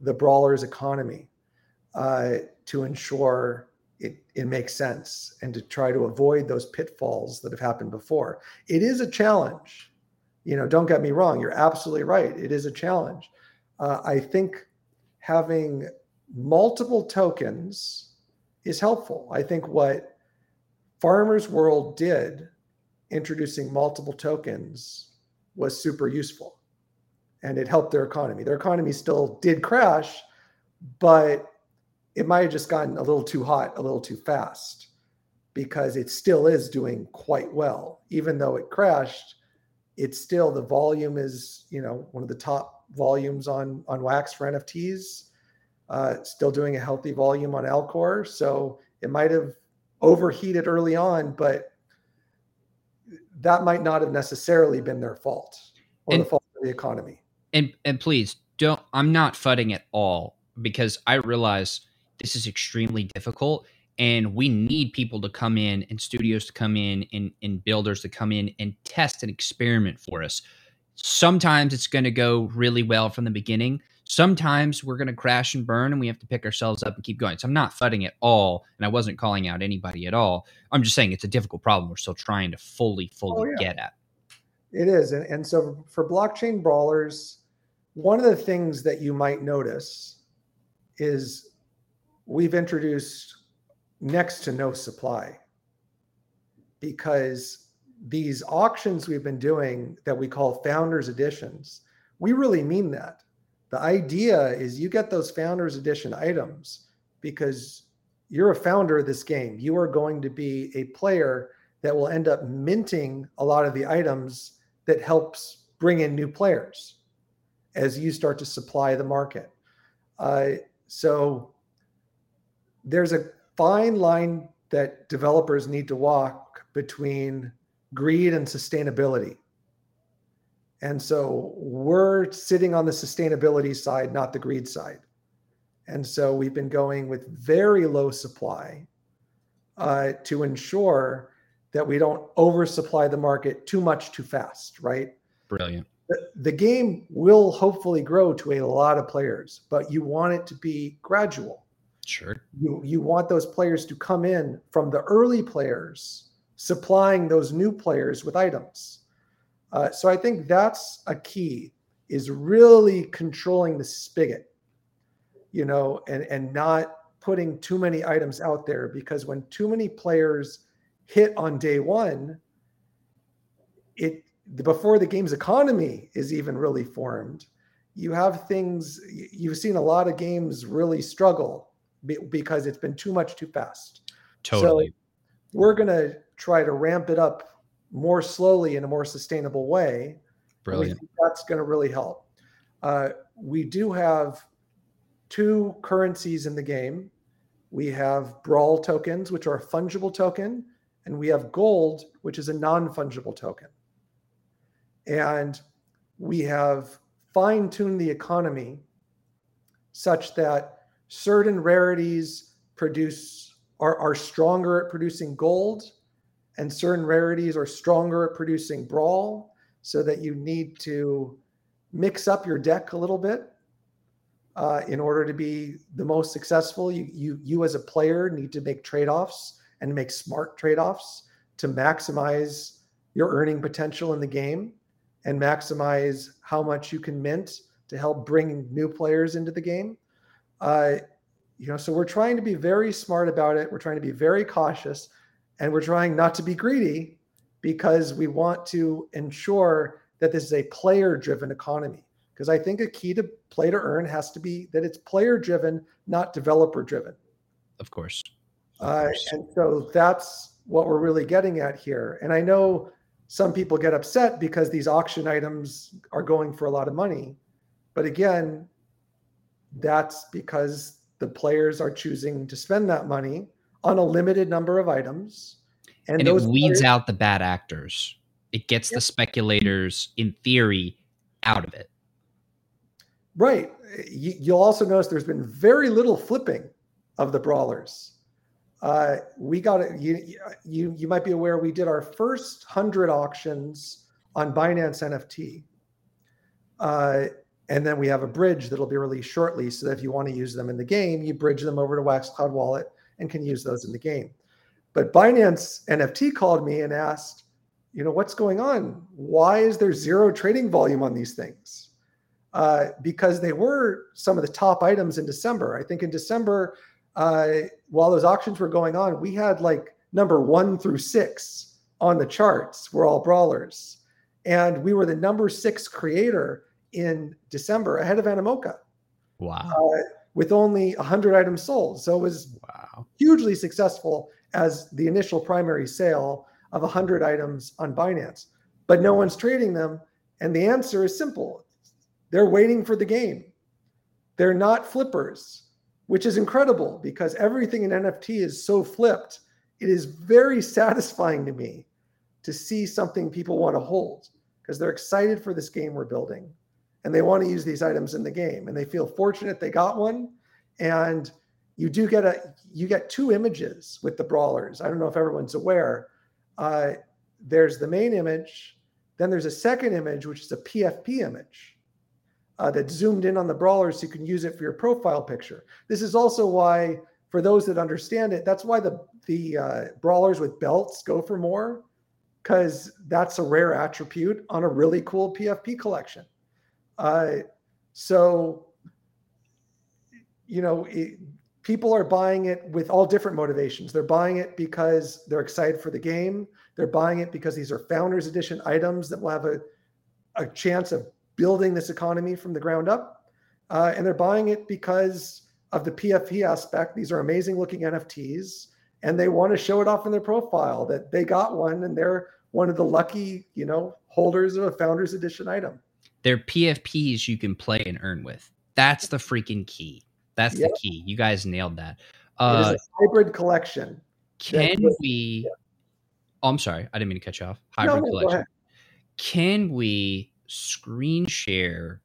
the brawler's economy uh, to ensure it, it makes sense and to try to avoid those pitfalls that have happened before. It is a challenge. You know, don't get me wrong, you're absolutely right. It is a challenge. Uh, I think having multiple tokens is helpful. I think what Farmers World did introducing multiple tokens was super useful and it helped their economy. Their economy still did crash, but it might have just gotten a little too hot, a little too fast because it still is doing quite well. Even though it crashed, it's still the volume is, you know, one of the top volumes on on Wax for NFTs. Uh, still doing a healthy volume on Alcor. So it might have overheated early on, but that might not have necessarily been their fault or and, the fault of the economy. And and please don't I'm not fudding at all because I realize this is extremely difficult and we need people to come in and studios to come in and, and builders to come in and test and experiment for us. Sometimes it's going to go really well from the beginning sometimes we're going to crash and burn and we have to pick ourselves up and keep going. So I'm not fudding at all. And I wasn't calling out anybody at all. I'm just saying it's a difficult problem we're still trying to fully, fully oh, yeah. get at. It is. And, and so for blockchain brawlers, one of the things that you might notice is we've introduced next to no supply because these auctions we've been doing that we call founders editions, we really mean that the idea is you get those founders edition items because you're a founder of this game. You are going to be a player that will end up minting a lot of the items that helps bring in new players as you start to supply the market. Uh, so there's a fine line that developers need to walk between greed and sustainability. And so we're sitting on the sustainability side, not the greed side. And so we've been going with very low supply uh, to ensure that we don't oversupply the market too much too fast, right? Brilliant. The, the game will hopefully grow to a lot of players, but you want it to be gradual. Sure. You, you want those players to come in from the early players, supplying those new players with items uh, so I think that's a key is really controlling the spigot, you know, and and not putting too many items out there because when too many players hit on day one, it before the game's economy is even really formed, you have things you've seen a lot of games really struggle because it's been too much too fast. Totally. So we're going to try to ramp it up more slowly in a more sustainable way. Brilliant. That's going to really help. Uh, we do have two currencies in the game. We have Brawl tokens, which are a fungible token, and we have gold, which is a non fungible token. And we have fine tuned the economy such that certain rarities produce are, are stronger at producing gold and certain rarities are stronger at producing brawl so that you need to mix up your deck a little bit uh, in order to be the most successful. You you you as a player need to make trade-offs and make smart trade-offs to maximize your earning potential in the game and maximize how much you can mint to help bring new players into the game. Uh, you know so we're trying to be very smart about it. We're trying to be very cautious and we're trying not to be greedy because we want to ensure that this is a player driven economy. Because i think a key to play to earn has to be that it's player driven not developer driven of course, of uh, course. and so that's what we're really getting at here. And i know some people get upset because these auction items are going for a lot of money. But again that's because the players are choosing to spend that money on a limited number of items. And, and it weeds players, out the bad actors. It gets the speculators, in theory, out of it. Right. You, will also notice there's been very little flipping of the brawlers. Uh, we got it. You, you, you might be aware we did our first hundred auctions on Binance NFT. Uh, and then we have a bridge that'll be released shortly. So that if you want to use them in the game, you bridge them over to Wax Cloud Wallet and can use those in the game. But Binance NFT called me and asked, you know, what's going on? Why is there zero trading volume on these things? Uh, because they were some of the top items in December. I think in December, uh, while those auctions were going on, we had like number one through six on the charts. We're all brawlers. And we were the number six creator in December ahead of Animoca. Wow. Uh, with only 100 items sold. So it was wow. hugely successful as the initial primary sale of 100 items on Binance. But no one's trading them. And the answer is simple they're waiting for the game. They're not flippers, which is incredible because everything in NFT is so flipped. It is very satisfying to me to see something people want to hold because they're excited for this game we're building and they want to use these items in the game and they feel fortunate they got one. And you do get a you get two images with the brawlers. I don't know if everyone's aware uh, there's the main image then there's a second image which is a pfp image uh, that's zoomed in on the brawlers so you can use it for your profile picture. This is also why for those that understand it that's why the the uh, brawlers with belts go for more because that's a rare attribute on a really cool pfp collection uh, so, you know, it, people are buying it with all different motivations. They're buying it because they're excited for the game. They're buying it because these are founders edition items that will have a, a chance of building this economy from the ground up. Uh, and they're buying it because of the PFP aspect. These are amazing looking NFTs, and they want to show it off in their profile that they got one and they're one of the lucky, you know, holders of a founders edition item. They're PFPs you can play and earn with. That's the freaking key. That's yep. the key. You guys nailed that. Uh, it is a hybrid collection. Can we? Oh, I'm sorry. I didn't mean to cut you off. Hybrid no, collection. Can we screen share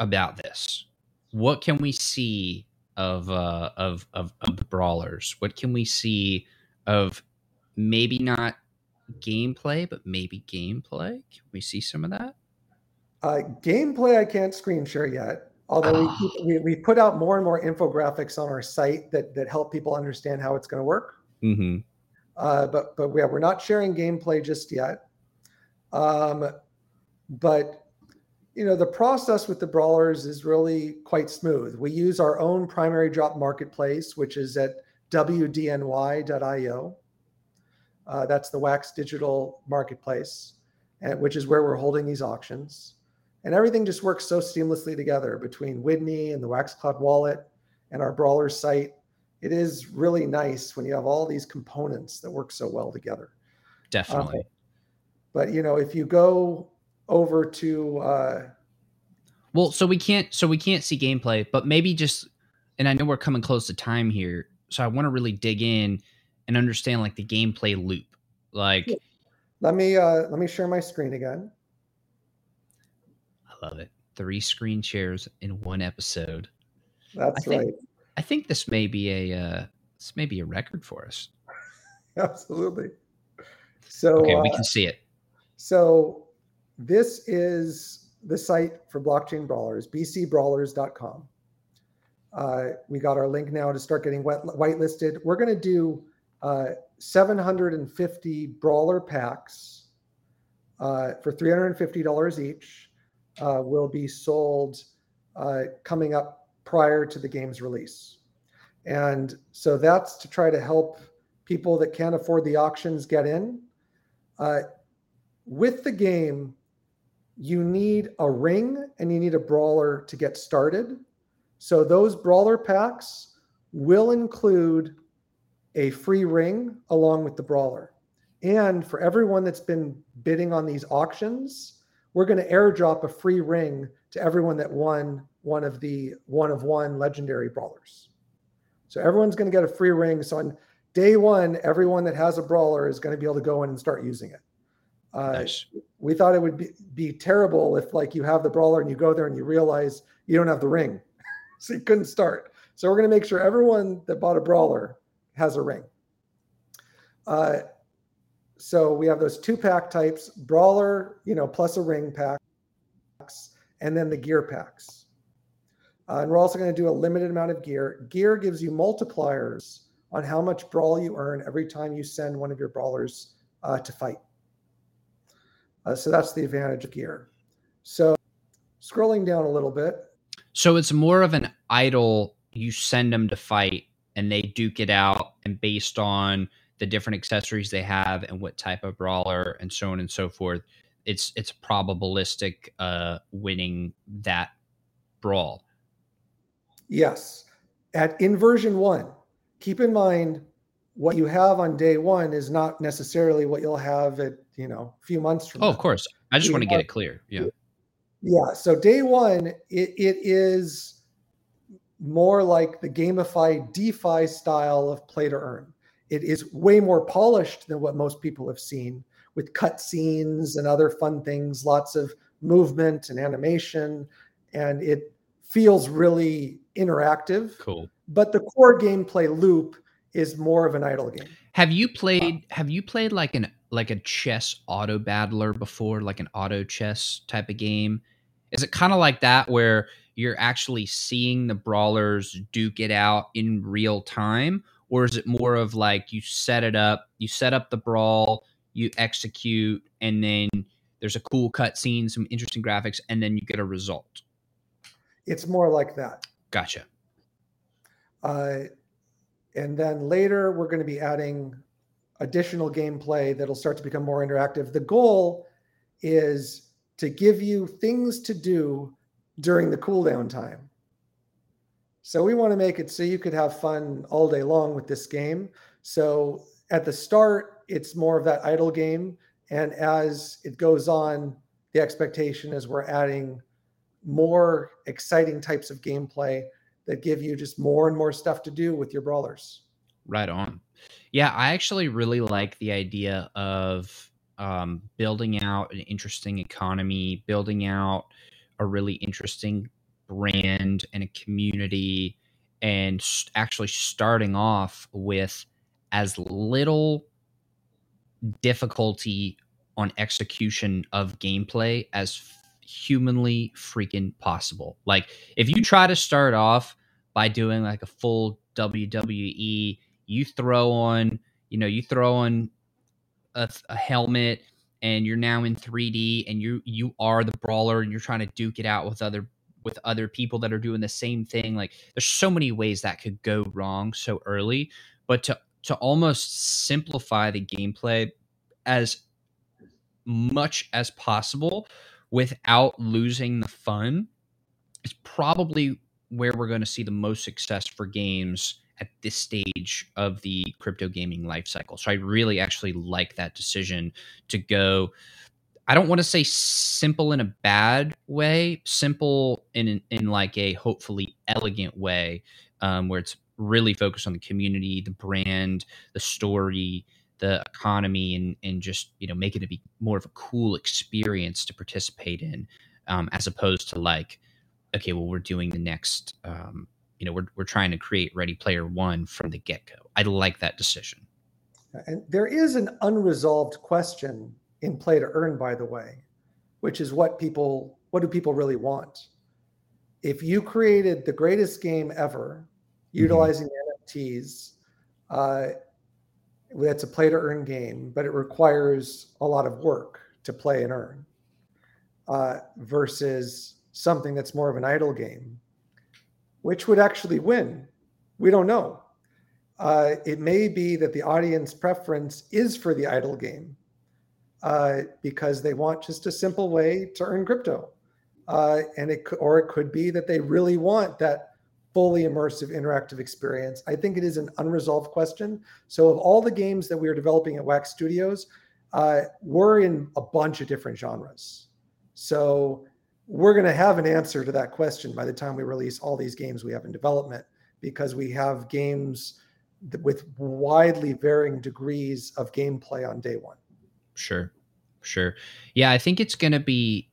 about this? What can we see of uh, of of of the brawlers? What can we see of maybe not gameplay, but maybe gameplay? Can we see some of that? Uh, gameplay, I can't screen share yet. Although we, ah. we, we put out more and more infographics on our site that that help people understand how it's going to work. Mm-hmm. Uh, but but yeah, we're not sharing gameplay just yet. Um, but you know the process with the brawlers is really quite smooth. We use our own primary drop marketplace, which is at wdny.io. Uh, that's the Wax Digital Marketplace, and, which is where we're holding these auctions. And everything just works so seamlessly together between Widney and the Wax Waxcloud wallet and our brawler site. It is really nice when you have all these components that work so well together. Definitely. Uh, but you know, if you go over to uh, well, so we can't so we can't see gameplay, but maybe just and I know we're coming close to time here, so I want to really dig in and understand like the gameplay loop. Like let me uh let me share my screen again. Love it. Three screen shares in one episode. That's I think, right. I think this may be a uh this may be a record for us. Absolutely. So okay, we uh, can see it. So this is the site for blockchain brawlers, bcbrawlers.com. Uh, we got our link now to start getting wet, whitelisted. We're going to do uh, 750 brawler packs uh, for $350 each. Uh, will be sold uh, coming up prior to the game's release. And so that's to try to help people that can't afford the auctions get in. Uh, with the game, you need a ring and you need a brawler to get started. So those brawler packs will include a free ring along with the brawler. And for everyone that's been bidding on these auctions, we're going to airdrop a free ring to everyone that won one of the one of one legendary brawlers. So everyone's going to get a free ring. So on day one, everyone that has a brawler is going to be able to go in and start using it. Uh, nice. We thought it would be, be terrible if like you have the brawler and you go there and you realize you don't have the ring, so you couldn't start. So we're going to make sure everyone that bought a brawler has a ring. Uh, so we have those two pack types: brawler, you know, plus a ring pack and then the gear packs. Uh, and we're also going to do a limited amount of gear. Gear gives you multipliers on how much brawl you earn every time you send one of your brawlers uh, to fight. Uh, so that's the advantage of gear. So scrolling down a little bit. So it's more of an idle. You send them to fight and they duke it out, and based on the different accessories they have and what type of brawler and so on and so forth, it's it's probabilistic uh, winning that brawl. Yes, at in version one, keep in mind what you have on day one is not necessarily what you'll have at you know a few months from oh now. of course. I just you want to get it clear. Yeah. Yeah. So day one it, it is more like the gamified defi style of play to earn it is way more polished than what most people have seen with cutscenes and other fun things lots of movement and animation and it feels really interactive cool but the core gameplay loop is more of an idle game. Have you played have you played like an like a chess auto battler before, like an auto chess type of game? Is it kind of like that where you're actually seeing the brawlers duke it out in real time? Or is it more of like you set it up, you set up the brawl, you execute, and then there's a cool cutscene, some interesting graphics, and then you get a result? It's more like that. Gotcha. Uh, and then later, we're going to be adding additional gameplay that'll start to become more interactive. The goal is to give you things to do during the cooldown time. So we want to make it so you could have fun all day long with this game. So at the start, it's more of that idle game. And as it goes on, the expectation is we're adding more exciting types of gameplay that give you just more and more stuff to do with your brawlers. Right on. Yeah, I actually really like the idea of um, building out an interesting economy, building out a really interesting brand and a community, and actually starting off with as little difficulty on execution of gameplay as humanly freaking possible. Like if you try to start off by doing like a full WWE, you throw on, you know, you throw on a, a helmet and you're now in 3D and you you are the brawler and you're trying to duke it out with other with other people that are doing the same thing. Like there's so many ways that could go wrong so early, but to to almost simplify the gameplay as much as possible without losing the fun is probably where we're going to see the most success for games at this stage of the crypto gaming life cycle. So I really actually like that decision to go I don't want to say simple in a bad way, simple in in like a hopefully elegant way, um, where it's really focused on the community, the brand, the story, the economy, and and just you know making it be more of a cool experience to participate in, um, as opposed to like, okay, well we're doing the next, um, you know, we're we're trying to create Ready Player One from the get go. I like that decision. And there is an unresolved question in play to earn, by the way, which is what people what do people really want? If you created the greatest game ever, mm-hmm. utilizing NFTs, uh, that's a play to earn game, but it requires a lot of work to play and earn, uh, versus something that's more of an idle game, which would actually win. We don't know. Uh, it may be that the audience preference is for the idle game uh, because they want just a simple way to earn crypto. Uh, and it or it could be that they really want that fully immersive interactive experience. I think it is an unresolved question. So of all the games that we are developing at Wax Studios, uh, we're in a bunch of different genres. So we're going to have an answer to that question by the time we release all these games we have in development because we have games with widely varying degrees of gameplay on day one. Sure. Sure. Yeah, I think it's going to be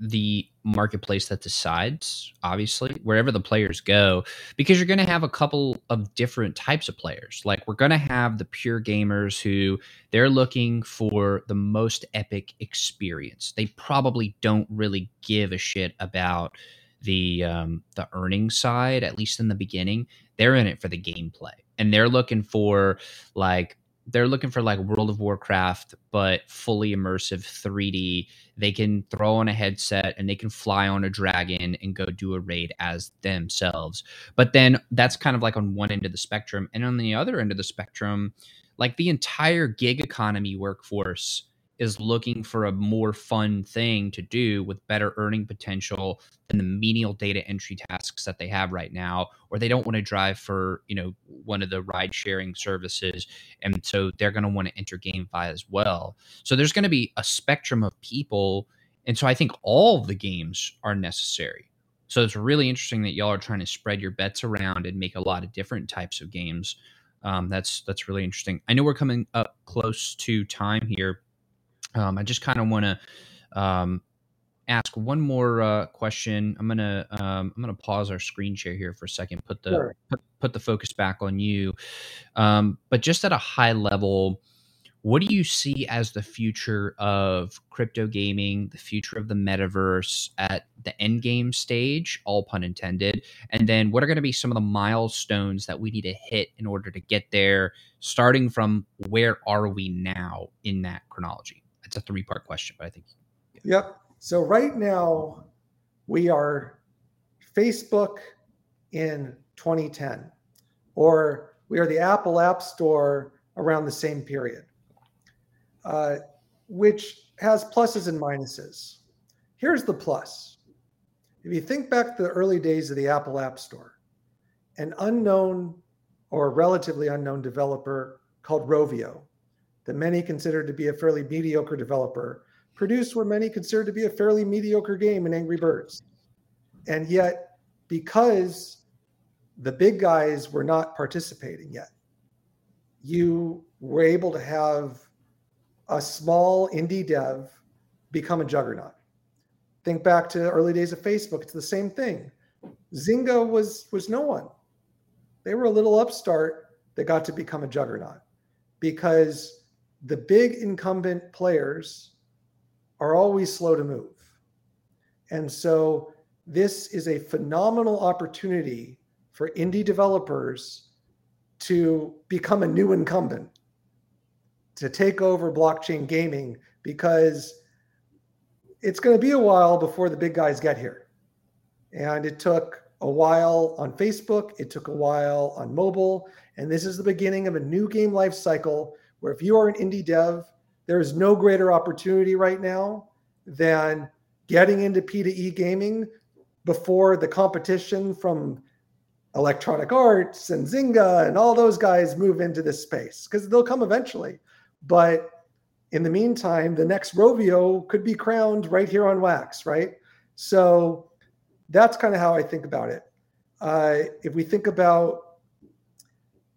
the marketplace that decides, obviously, wherever the players go, because you're going to have a couple of different types of players. Like, we're going to have the pure gamers who they're looking for the most epic experience. They probably don't really give a shit about the um, the earning side, at least in the beginning. They're in it for the gameplay, and they're looking for like they're looking for like World of Warcraft, but fully immersive 3D. They can throw on a headset and they can fly on a dragon and go do a raid as themselves. But then that's kind of like on one end of the spectrum. And on the other end of the spectrum, like the entire gig economy workforce is looking for a more fun thing to do with better earning potential than the menial data entry tasks that they have right now or they don't want to drive for you know one of the ride sharing services and so they're going to want to enter GameFi as well. So there's going to be a spectrum of people and so i think all of the games are necessary. So it's really interesting that y'all are trying to spread your bets around and make a lot of different types of games. Um, that's that's really interesting. I know we're coming up close to time here um, I just kind of want to um, ask one more uh, question. I'm gonna um, I'm gonna pause our screen share here for a second. Put the sure. put, put the focus back on you. Um, but just at a high level, what do you see as the future of crypto gaming, the future of the metaverse at the end game stage, all pun intended? And then what are going to be some of the milestones that we need to hit in order to get there, starting from where are we now in that chronology? It's a three part question, but I think. Yeah. Yep. So right now, we are Facebook in 2010, or we are the Apple App Store around the same period, uh, which has pluses and minuses. Here's the plus. If you think back to the early days of the Apple App Store, an unknown or relatively unknown developer called Rovio that many considered to be a fairly mediocre developer produced what many considered to be a fairly mediocre game in Angry Birds. And yet, because the big guys were not participating yet, you were able to have a small indie dev become a juggernaut. Think back to early days of Facebook, it's the same thing. Zynga was was no one. They were a little upstart that got to become a juggernaut because the big incumbent players are always slow to move. And so this is a phenomenal opportunity for indie developers to become a new incumbent, to take over blockchain gaming, because it's going to be a while before the big guys get here. And it took a while on Facebook, it took a while on mobile, and this is the beginning of a new game life cycle where if you are an indie dev, there is no greater opportunity right now than getting into P2E gaming before the competition from Electronic Arts and Zynga and all those guys move into this space because they'll come eventually. But in the meantime, the next Rovio could be crowned right here on Wax, right? So that's kind of how I think about it. Uh, if we think about,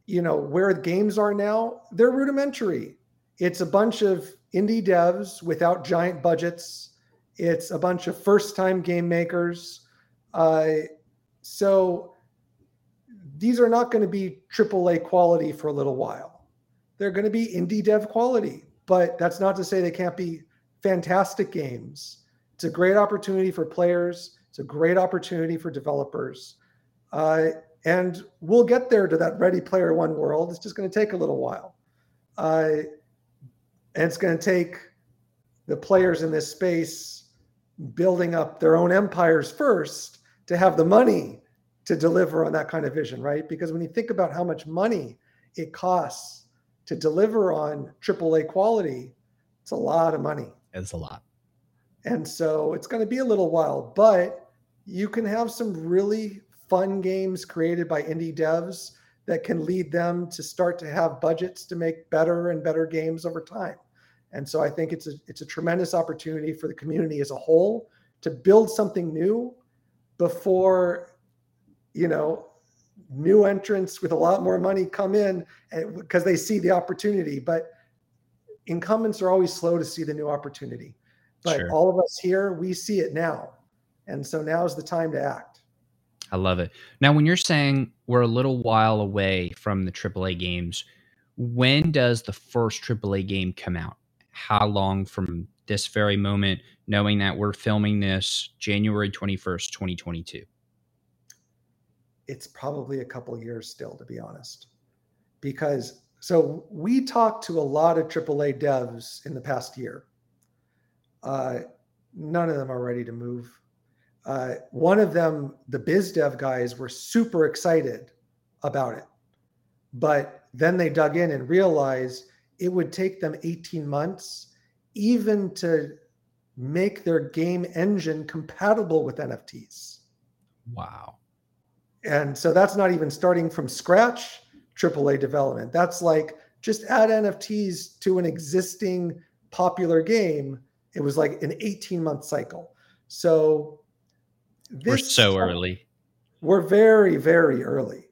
you know, where games are now, they're rudimentary. It's a bunch of indie devs without giant budgets. It's a bunch of first-time game makers. Uh, so these are not going to be AAA quality for a little while. They're going to be indie dev quality, but that's not to say they can't be fantastic games. It's a great opportunity for players. It's a great opportunity for developers. Uh, and we'll get there to that Ready Player One world. It's just going to take a little while. Uh, and it's going to take the players in this space building up their own empires first to have the money to deliver on that kind of vision, right? Because when you think about how much money it costs to deliver on AAA quality, it's a lot of money. It's a lot. And so it's going to be a little while, but you can have some really fun games created by indie devs that can lead them to start to have budgets to make better and better games over time. And so I think it's a it's a tremendous opportunity for the community as a whole to build something new before you know new entrants with a lot more money come in because they see the opportunity but incumbents are always slow to see the new opportunity but sure. all of us here we see it now and so now is the time to act i love it now when you're saying we're a little while away from the aaa games when does the first aaa game come out how long from this very moment, knowing that we're filming this January 21st, 2022? It's probably a couple years still, to be honest. Because so we talked to a lot of AAA devs in the past year. Uh, none of them are ready to move. Uh, one of them, the biz dev guys, were super excited about it. But then they dug in and realized it would take them 18 months even to make their game engine compatible with NFTs. Wow. And so that's not even starting from scratch AAA development. That's like just add NFTs to an existing popular game. It was like an 18 month cycle. So we're so early. We're very, very early.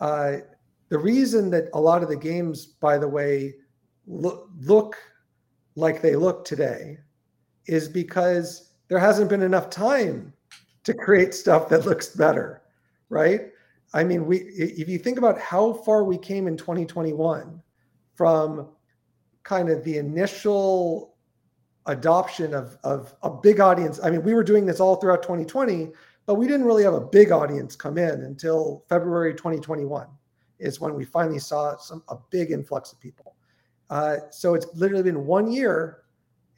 Uh, the reason that a lot of the games, by the way, look, look like they look today is because there hasn't been enough time to create stuff that looks better, right? I mean, we if you think about how far we came in 2021 from kind of the initial adoption of, of a big audience. I mean, we were doing this all throughout 2020, but we didn't really have a big audience come in until February 2021 is when we finally saw some a big influx of people. Uh, so it's literally been one year.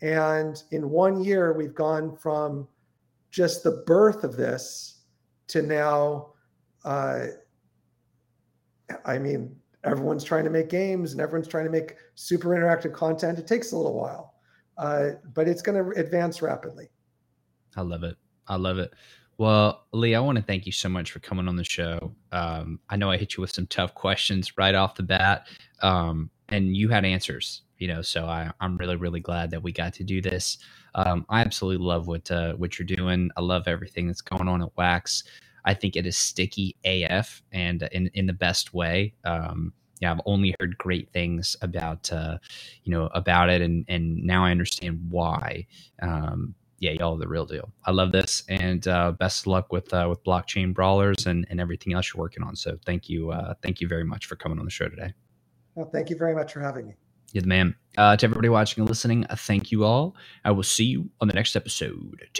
And in one year, we've gone from just the birth of this to now, uh, I mean, everyone's trying to make games and everyone's trying to make super interactive content. It takes a little while, uh, but it's going to advance rapidly. I love it. I love it. Well, Lee, I want to thank you so much for coming on the show. Um, I know I hit you with some tough questions right off the bat. Um, and you had answers you know so I, i'm really really glad that we got to do this um, i absolutely love what uh, what you're doing i love everything that's going on at wax i think it is sticky af and in, in the best way um, yeah i've only heard great things about uh, you know about it and and now i understand why um, yeah y'all are the real deal i love this and uh, best of luck with uh, with blockchain brawlers and and everything else you're working on so thank you uh, thank you very much for coming on the show today well, thank you very much for having me. You're man. Uh, to everybody watching and listening, uh, thank you all. I will see you on the next episode. Take